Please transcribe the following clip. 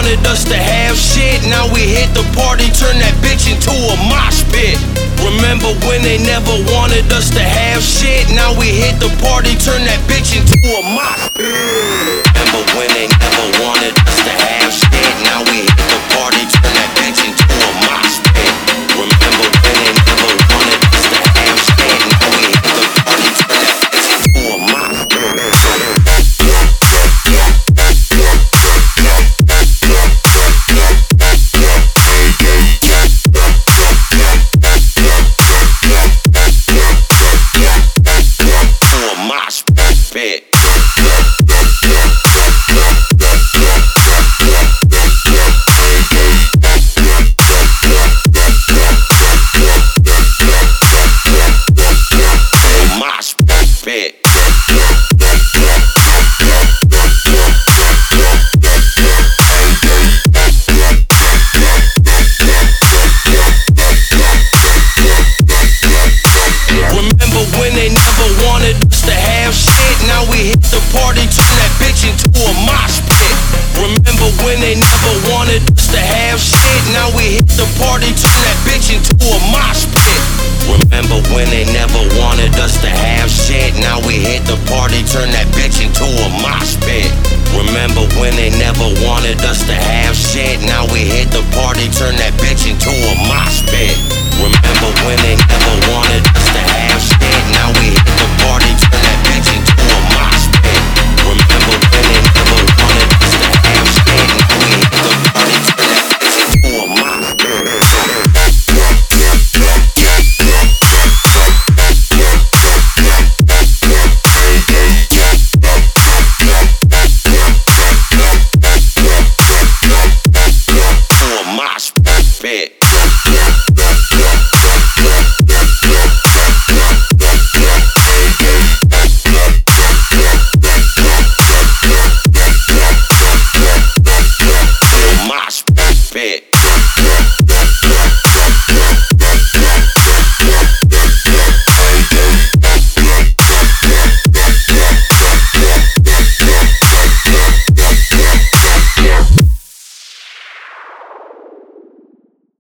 wanted us to have shit. Now we hit the party, turn that bitch into a mosh pit. Remember when they never wanted us to have shit? Now we hit the party, turn that bitch into a mosh Remember when they never wanted us to have shit? Now we hit the party, turn that bitch into a mosh pit. Remember when they never wanted us to have shit? Now we hit the party, turn that bitch into a We hit the party, turn that bitch into a mosh pit. Remember when they never wanted us to have shit? Now we hit the party, turn that bitch into a mosh pit. Remember